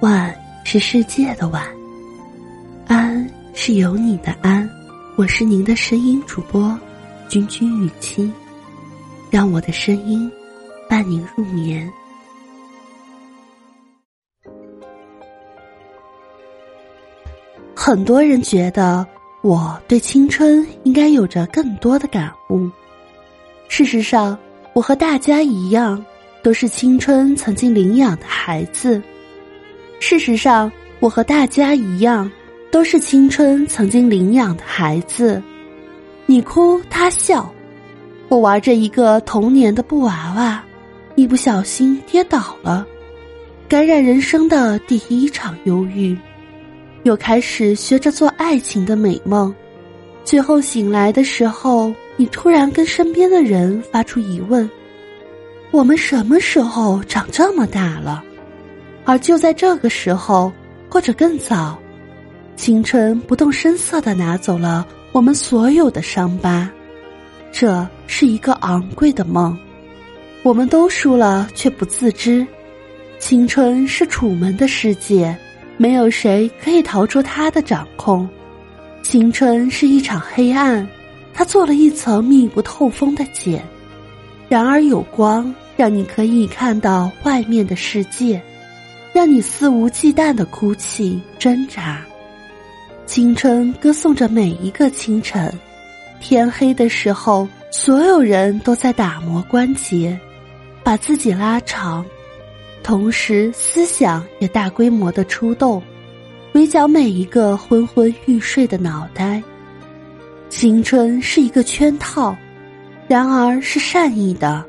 晚是世界的晚，安是有你的安。我是您的声音主播君君雨期，让我的声音伴您入眠。很多人觉得我对青春应该有着更多的感悟。事实上，我和大家一样，都是青春曾经领养的孩子。事实上，我和大家一样，都是青春曾经领养的孩子。你哭他笑，我玩着一个童年的布娃娃，一不小心跌倒了，感染人生的第一场忧郁，又开始学着做爱情的美梦。最后醒来的时候，你突然跟身边的人发出疑问：我们什么时候长这么大了？而就在这个时候，或者更早，青春不动声色的拿走了我们所有的伤疤。这是一个昂贵的梦，我们都输了却不自知。青春是楚门的世界，没有谁可以逃出他的掌控。青春是一场黑暗，他做了一层密不透风的茧。然而有光，让你可以看到外面的世界。让你肆无忌惮的哭泣挣扎，青春歌颂着每一个清晨。天黑的时候，所有人都在打磨关节，把自己拉长，同时思想也大规模的出动，围剿每一个昏昏欲睡的脑袋。青春是一个圈套，然而是善意的。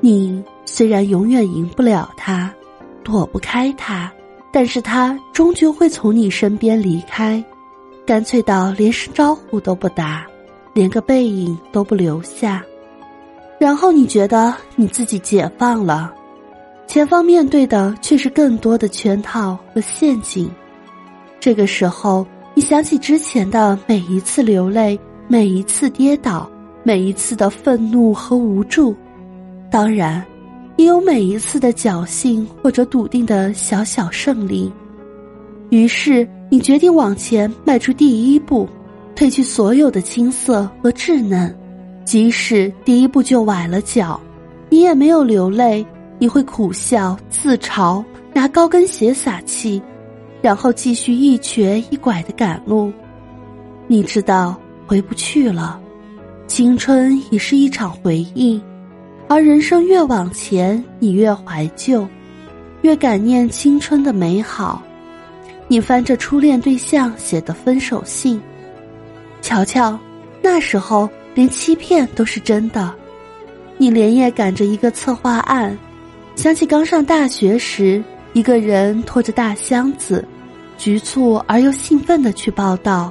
你虽然永远赢不了他。躲不开他，但是他终究会从你身边离开，干脆到连声招呼都不打，连个背影都不留下。然后你觉得你自己解放了，前方面对的却是更多的圈套和陷阱。这个时候，你想起之前的每一次流泪，每一次跌倒，每一次的愤怒和无助，当然。也有每一次的侥幸或者笃定的小小胜利，于是你决定往前迈出第一步，褪去所有的青涩和稚嫩，即使第一步就崴了脚，你也没有流泪，你会苦笑自嘲，拿高跟鞋撒气，然后继续一瘸一拐的赶路。你知道回不去了，青春已是一场回忆。而人生越往前，你越怀旧，越感念青春的美好。你翻着初恋对象写的分手信，瞧瞧，那时候连欺骗都是真的。你连夜赶着一个策划案，想起刚上大学时，一个人拖着大箱子，局促而又兴奋的去报道。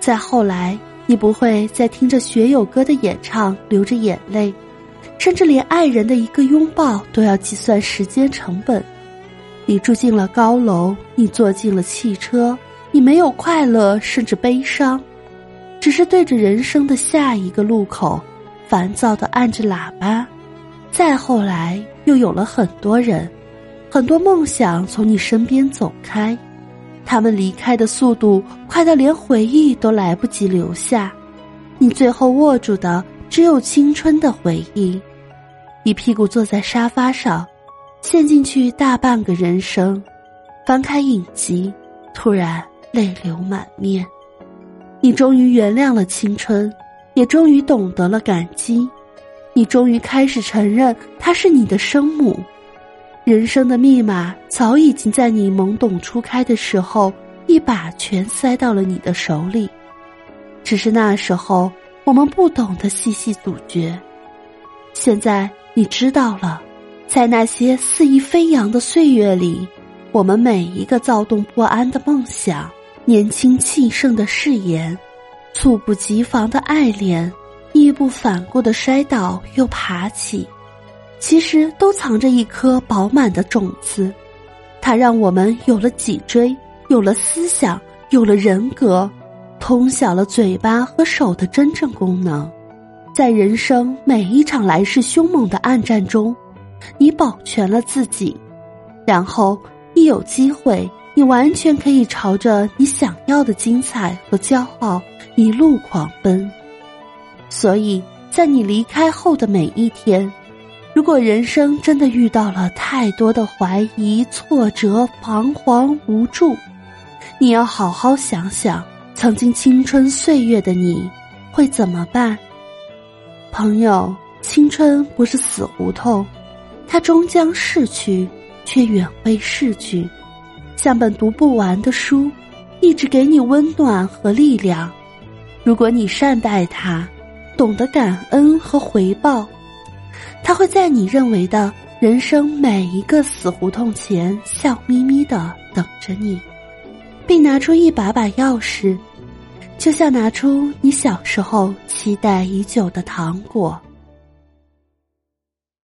再后来，你不会再听着学友歌的演唱流着眼泪。甚至连爱人的一个拥抱都要计算时间成本。你住进了高楼，你坐进了汽车，你没有快乐，甚至悲伤，只是对着人生的下一个路口，烦躁的按着喇叭。再后来，又有了很多人，很多梦想从你身边走开，他们离开的速度快到连回忆都来不及留下，你最后握住的。只有青春的回忆，一屁股坐在沙发上，陷进去大半个人生。翻开影集，突然泪流满面。你终于原谅了青春，也终于懂得了感激。你终于开始承认她是你的生母。人生的密码早已经在你懵懂初开的时候，一把全塞到了你的手里。只是那时候。我们不懂得细细咀嚼，现在你知道了，在那些肆意飞扬的岁月里，我们每一个躁动不安的梦想、年轻气盛的誓言、猝不及防的爱恋、义不反顾的摔倒又爬起，其实都藏着一颗饱满的种子，它让我们有了脊椎，有了思想，有了人格。通晓了嘴巴和手的真正功能，在人生每一场来势凶猛的暗战中，你保全了自己，然后一有机会，你完全可以朝着你想要的精彩和骄傲一路狂奔。所以在你离开后的每一天，如果人生真的遇到了太多的怀疑、挫折、彷徨、无助，你要好好想想，曾经青春岁月的你会怎么办？朋友，青春不是死胡同，它终将逝去，却远未逝去，像本读不完的书，一直给你温暖和力量。如果你善待它。懂得感恩和回报，他会在你认为的人生每一个死胡同前笑眯眯的等着你，并拿出一把把钥匙，就像拿出你小时候期待已久的糖果。